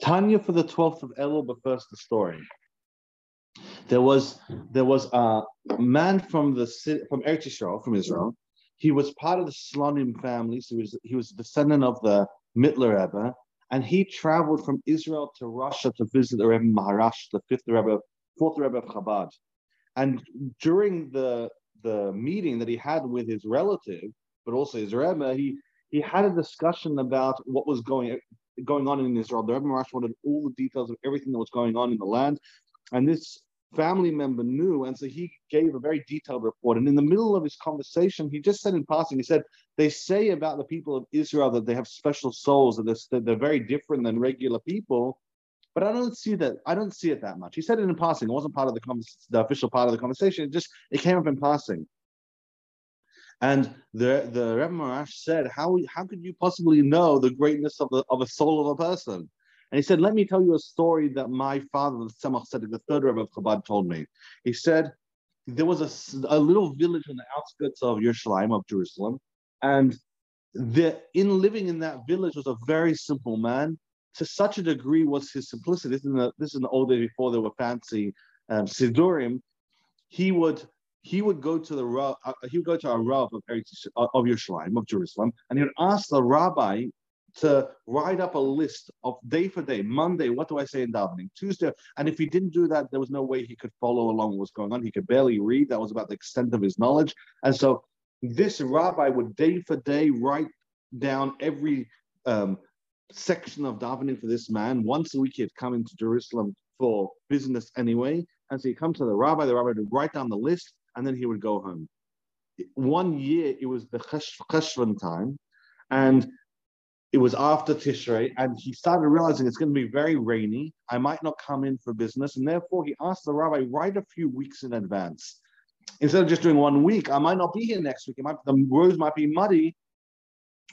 Tanya for the 12th of Elul, but first the story. There was there was a man from the city, from Eretz Yisrael, from Israel. He was part of the Slonim family, so he was he was a descendant of the Mittler Rebbe, and he traveled from Israel to Russia to visit the Rebbe Maharash, the fifth Rebbe, fourth Rebbe of Chabad. And during the the meeting that he had with his relative, but also his Rebbe, he he had a discussion about what was going going on in Israel. The Rebbe Maharash wanted all the details of everything that was going on in the land, and this family member knew, and so he gave a very detailed report. And in the middle of his conversation, he just said in passing, he said, "They say about the people of Israel that they have special souls, that they're, that they're very different than regular people." But I don't see that. I don't see it that much. He said it in passing. It wasn't part of the, the official part of the conversation. It just it came up in passing. And the the Rebbe Maharash said, "How how could you possibly know the greatness of the of a soul of a person?" And he said, "Let me tell you a story that my father, the Tzemach Tzedek, the third Rebbe of Chabad, told me." He said there was a, a little village on the outskirts of Yerushalayim, of Jerusalem, and the in living in that village was a very simple man. To such a degree was his simplicity. This is in the, this is in the old days before there were fancy um, sidurim. He would he would go to the uh, he would go to a rav of of Yerushalayim of Jerusalem, and he would ask the rabbi to write up a list of day for day, Monday, what do I say in davening? Tuesday, and if he didn't do that, there was no way he could follow along what was going on. He could barely read. That was about the extent of his knowledge, and so this rabbi would day for day write down every um, section of davening for this man. Once a week, he'd come into Jerusalem for business anyway, and so he'd come to the rabbi. The rabbi would write down the list and then he would go home. One year it was the Cheshvan time, and it was after Tishrei, and he started realizing it's going to be very rainy. I might not come in for business, and therefore he asked the rabbi write a few weeks in advance. Instead of just doing one week, I might not be here next week. Might, the roads might be muddy.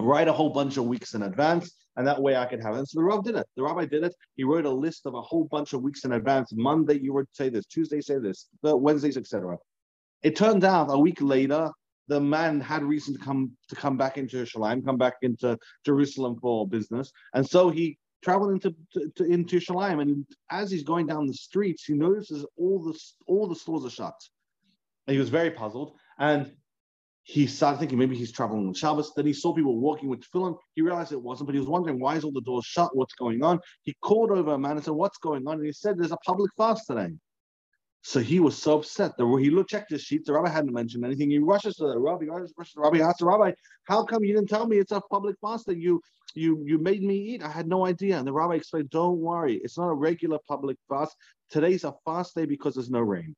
Write a whole bunch of weeks in advance, and that way I could have it. And so the rabbi did it. The rabbi did it. He wrote a list of a whole bunch of weeks in advance. Monday you would say this, Tuesday say this, Wednesdays, etc. It turned out a week later, the man had reason to come to come back into Jerusalem, come back into Jerusalem for business, and so he traveled into to, to, into Jerusalem. And as he's going down the streets, he notices all the all the stores are shut. And he was very puzzled, and he started thinking maybe he's traveling on Shabbos. Then he saw people walking with tefillin. He realized it wasn't, but he was wondering why is all the doors shut? What's going on? He called over a man and said, "What's going on?" And he said, "There's a public fast today." So he was so upset that he looked, checked his sheets. The rabbi hadn't mentioned anything. He rushes to the rabbi, rushes to the rabbi, asks the rabbi, "How come you didn't tell me it's a public fast that you you you made me eat? I had no idea." And the rabbi explained, "Don't worry, it's not a regular public fast. Today's a fast day because there's no rain.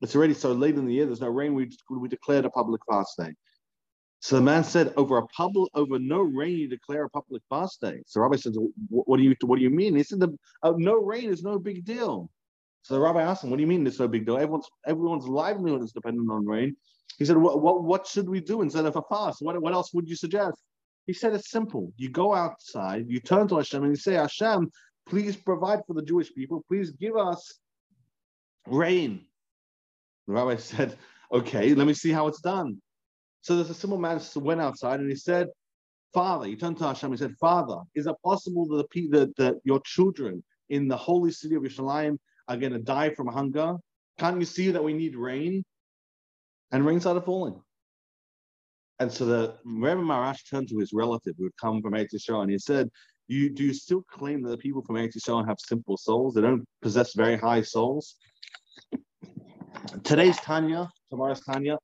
It's already so late in the year. There's no rain. We we declared a public fast day." So the man said, "Over a public, over no rain, you declare a public fast day." So the rabbi says, "What do you what do you mean?" He said, "The uh, no rain is no big deal." So the rabbi asked him, "What do you mean it's no big deal? Everyone's everyone's livelihood is dependent on rain." He said, "What what, what should we do instead of a fast? What, what else would you suggest?" He said, "It's simple. You go outside, you turn to Hashem, and you say, Hashem, please provide for the Jewish people. Please give us rain." The rabbi said, "Okay, let me see how it's done." So there's a simple man went outside and he said, Father, he turned to Hashem. He said, Father, is it possible that, the, that, that your children in the holy city of Yerushalayim are going to die from hunger. Can't you see that we need rain? And rain started falling. And so the Rebbe Maharash turned to his relative who had come from Eretz Yisrael and he said, you, do you still claim that the people from Eretz Yisrael have simple souls? They don't possess very high souls? Today's Tanya, tomorrow's Tanya,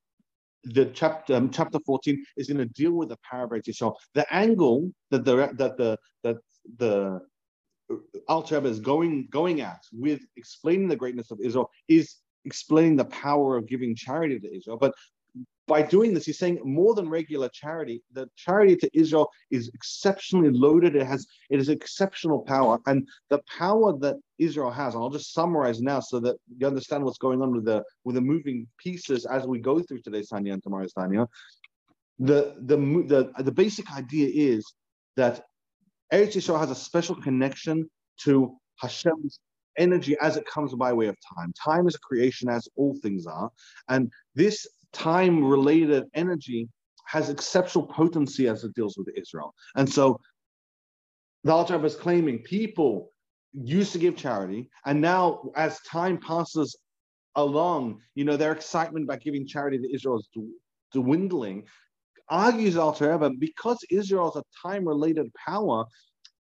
the chapter um, chapter 14 is going to deal with the power of Eretz Yisrael. The angle that the that the that the Rebbe is going going at with explaining the greatness of Israel is explaining the power of giving charity to Israel. But by doing this, he's saying more than regular charity. The charity to Israel is exceptionally loaded. It has it is exceptional power, and the power that Israel has. I'll just summarize now so that you understand what's going on with the with the moving pieces as we go through today's Tanya and tomorrow's Tanya. The the the the basic idea is that Eretz Yisrael has a special connection to Hashem's energy as it comes by way of time. Time is a creation, as all things are, and this time-related energy has exceptional potency as it deals with Israel. And so the Alter is claiming people used to give charity, and now as time passes along, you know, their excitement about giving charity to Israel is dwindling. Argues Alter Rebbe, because Israel is a time-related power,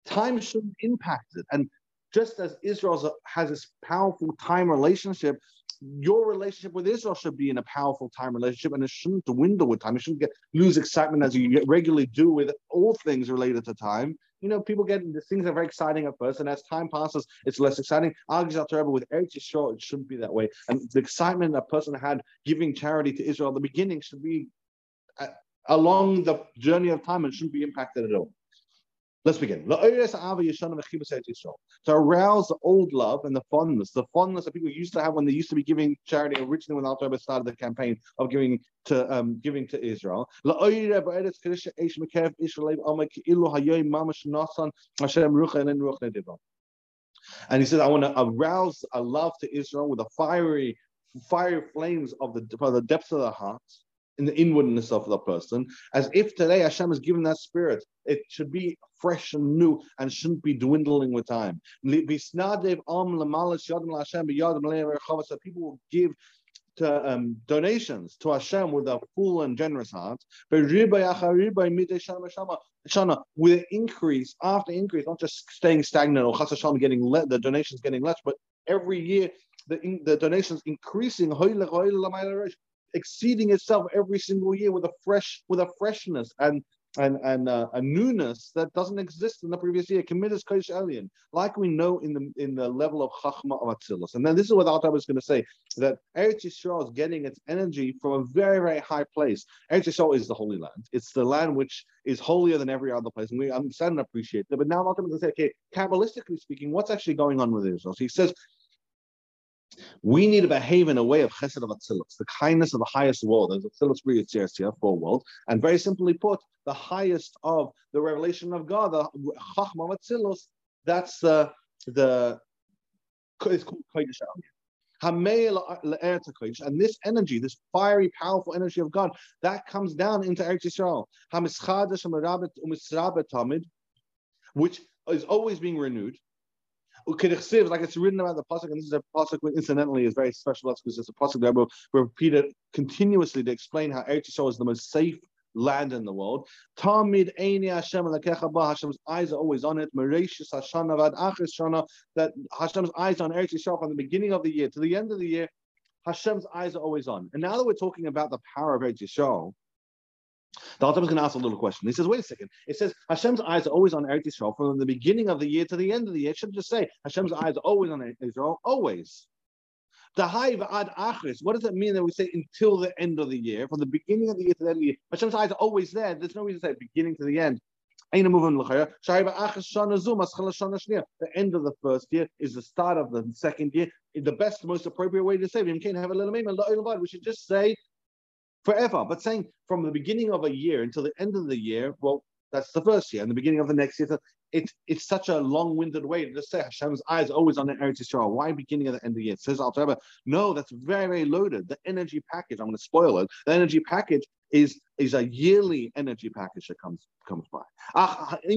time shouldn't impact it. And just as Israel has this powerful time relationship, your relationship with Israel should be in a powerful time relationship, and it shouldn't dwindle with time. It shouldn't get lose excitement as you regularly do with all things related to time. You know, people get things are very exciting at first, and as time passes, it's less exciting. Argues Rebbe with Eretz Yisrael, it shouldn't be that way. And the excitement a person had giving charity to Israel at the beginning should be uh, along the journey of time and shouldn't be impacted at all. Let's begin. To arouse the old love and the fondness, the fondness that people used to have when they used to be giving charity originally when Alter started the campaign of giving to um, giving to Israel. And he says, I want to arouse a love to Israel with the fiery, fiery flames of the, of the depths of the hearts in the inwardness of the person, as if today Hashem has given that spirit. It should be fresh and new and shouldn't be dwindling with time. So people will give to um, donations to Hashem with a full and generous heart. With an increase after increase, not just staying stagnant or Hashem getting the donations getting less, but every year the, in, the donations increasing exceeding itself every single year with a fresh with a freshness and and and uh, a newness that doesn't exist in the previous year. Committed kodesh elyon, like we know in the in the level of chachma of atzilus. And then this is what Alter was going to say that Eretz Yisrael is getting its energy from a very very high place. Eretz Yisrael is the holy land. It's the land which is holier than every other place, and we understand and appreciate that. But now Alter is going to say, okay, kabbalistically speaking, what's actually going on with Israel? So he says we need to behave in a way of chesed of atzilus, the kindness of the highest world. There's atzilus b'yitzias here, four world, and very simply put, the highest of the revelation of God, the chachma of atzilus. That's the the it's called kodesh and this energy, this fiery, powerful energy of God, that comes down into Eretz Yisrael. Which is always being renewed like it's written about the pasuk, and this is a pasuk incidentally is very special because it's a pasuk that will repeat it continuously to explain how Eretz Yisrael is the most safe land in the world. Tamid Hashem Hashem's eyes are always on it. That Hashem's eyes on Eretz Yisrael from the beginning of the year to the end of the year. Hashem's eyes are always on. And now that we're talking about the power of Eretz Yisrael, the Alter is going to ask a little question. He says, wait a second. It says Hashem's eyes are always on Eretz Yisrael from the beginning of the year to the end of the year. It should just say Hashem's eyes are always on Israel, always. The high ad achris. What does it mean that we say until the end of the year, from the beginning of the year to the end of the year? Hashem's eyes are always there. There's no reason to say beginning to the end. The end of the first year is the start of the second year. The best, most appropriate way to say we can't have a little We should just say forever. But saying from the beginning of a year until the end of the year, well, that's the first year, and the beginning of the next year. It's it's such a long-winded way to just say Hashem's eyes always on the Eretz Yisrael. Why beginning of the end of the year? It says Alter No, that's very very loaded. The energy package. I'm going to spoil it. The energy package is is a yearly energy package that comes comes by. Ah, we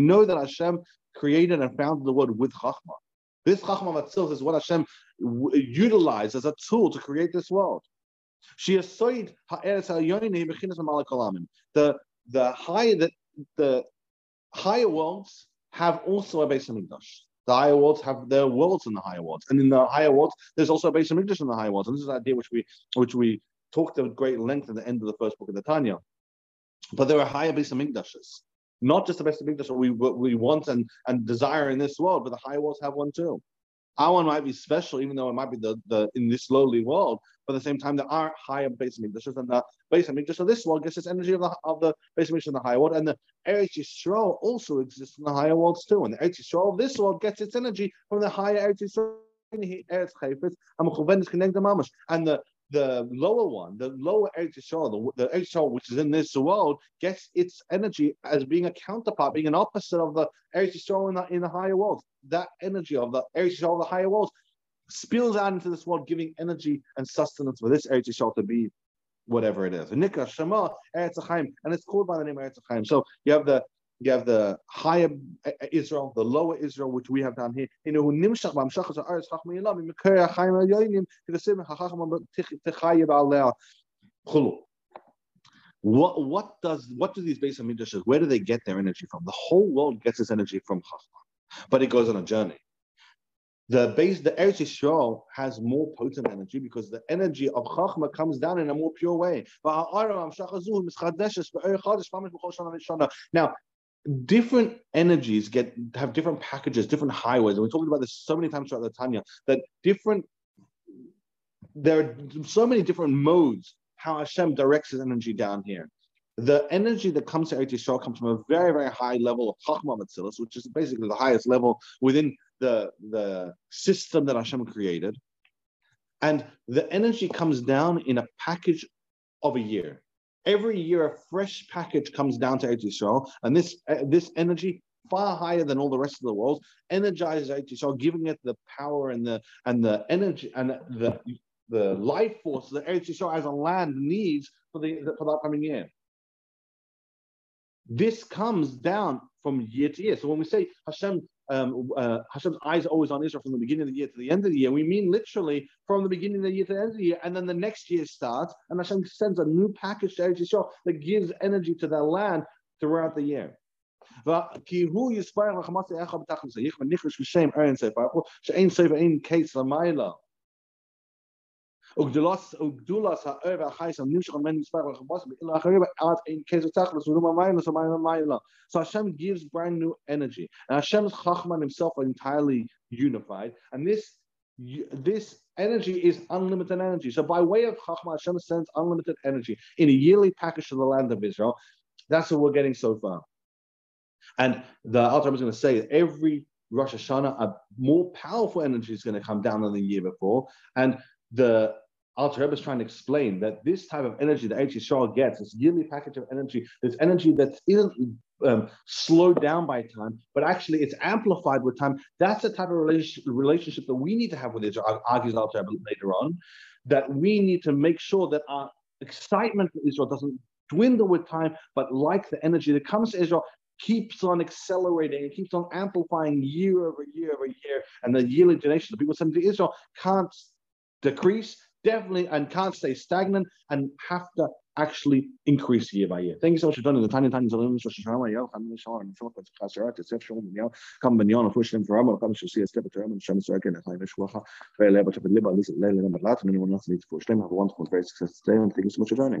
know that Hashem created and founded the world with Chachma. This Chachma Matzil is what Hashem utilized as a tool to create this world. The the high the, the higher worlds have also a base of English. The higher worlds have their worlds in the higher worlds, and in the higher worlds, there's also a base of English in the higher worlds. And this is an idea which we which we talked at great length at the end of the first book of the Tanya. But there are higher base of English not just the best of English that we we want and, and desire in this world, but the higher worlds have one too. Our one might be special, even though it might be the, the in this lowly world, but at the same time there are higher base English and the base of So this world gets its energy of the of the base of in the higher world, and the Eretz Yisrael also exists in the higher worlds too. And the Eretz Yisrael of this world gets its energy from the higher Eretz Yisrael. And the the lower one, the lower Yisrael, the, the Yisrael which is in this world, gets its energy as being a counterpart, being an opposite of the Yisrael in the, in the higher world. That energy of the Eretz Yisrael, the higher world, spills out into this world, giving energy and sustenance for this Yisrael to be whatever it is. And Nikra Shema Eretz Chaim, and it's called by the name Eretz Chaim. So you have the you have the higher uh, uh, Israel, the lower Israel, which we have down here. What what does what do these base of midrashes? Where do they get their energy from? The whole world gets its energy from Chachma, but it goes on a journey. The base, the Eretz Yisrael has more potent energy because the energy of Chachma comes down in a more pure way. Now, different energies get have different packages, different highways, and we talked about this so many times throughout the Tanya that different there are so many different modes how Hashem directs his energy down here. The energy that comes to Eretz Yisrael comes from a very, very high level of Chachma Matzilus, which is basically the highest level within the, the system that Hashem created. And the energy comes down in a package of a year. Every year, a fresh package comes down to Eretz Yisrael, and this uh, this energy far higher than all the rest of the world energizes Eretz Yisrael, giving it the power and the and the energy and the the life force that Eretz Yisrael as a land needs for the for the upcoming year. This comes down from year to year. So when we say Hashem, um, uh, Hashem's eyes always on Israel from the beginning of the year to the end of the year, we mean literally from the beginning of the year to the end of the year, and then the next year starts, and Hashem sends a new package to Eretz that gives energy to that land throughout the year. So Hashem gives brand new energy. And Hashem's Chachman himself are entirely unified. And this this energy is unlimited energy. So by way of Chachman, Hashem sends unlimited energy in a yearly package to the land of Israel. That's what we're getting so far. And the Alter is going to say every Rosh Hashanah, a more powerful energy is going to come down than the year before. And the Alter Rebbe is trying to explain that this type of energy that Eretz Yisrael gets, this yearly package of energy, this energy that isn't um, slowed down by time, but actually it's amplified with time. That's the type of relationship that we need to have with Israel, argues Alter Rebbe later on, that we need to make sure that our excitement for Israel doesn't dwindle with time, but like the energy that comes to Israel, keeps on accelerating, it keeps on amplifying year over year over year. And the yearly donations that people send to Israel can't decrease, definitely, and can't stay stagnant and have to actually increase year by year. Thank you so much for joining the Tiny Tiny Zalim Rosh Hashanah Yel Chan Mishal and Philip with Chasarat to Sef Shalom Yel Kam Ben Yon Fush Lim Forever Kam Shul See a Step to Herman Shem Sarkin and Chaim Shwacha Leba to Liba Lisa Lele Number Lat and anyone else needs to push them. Have a wonderful, very successful day and thank you so much for joining.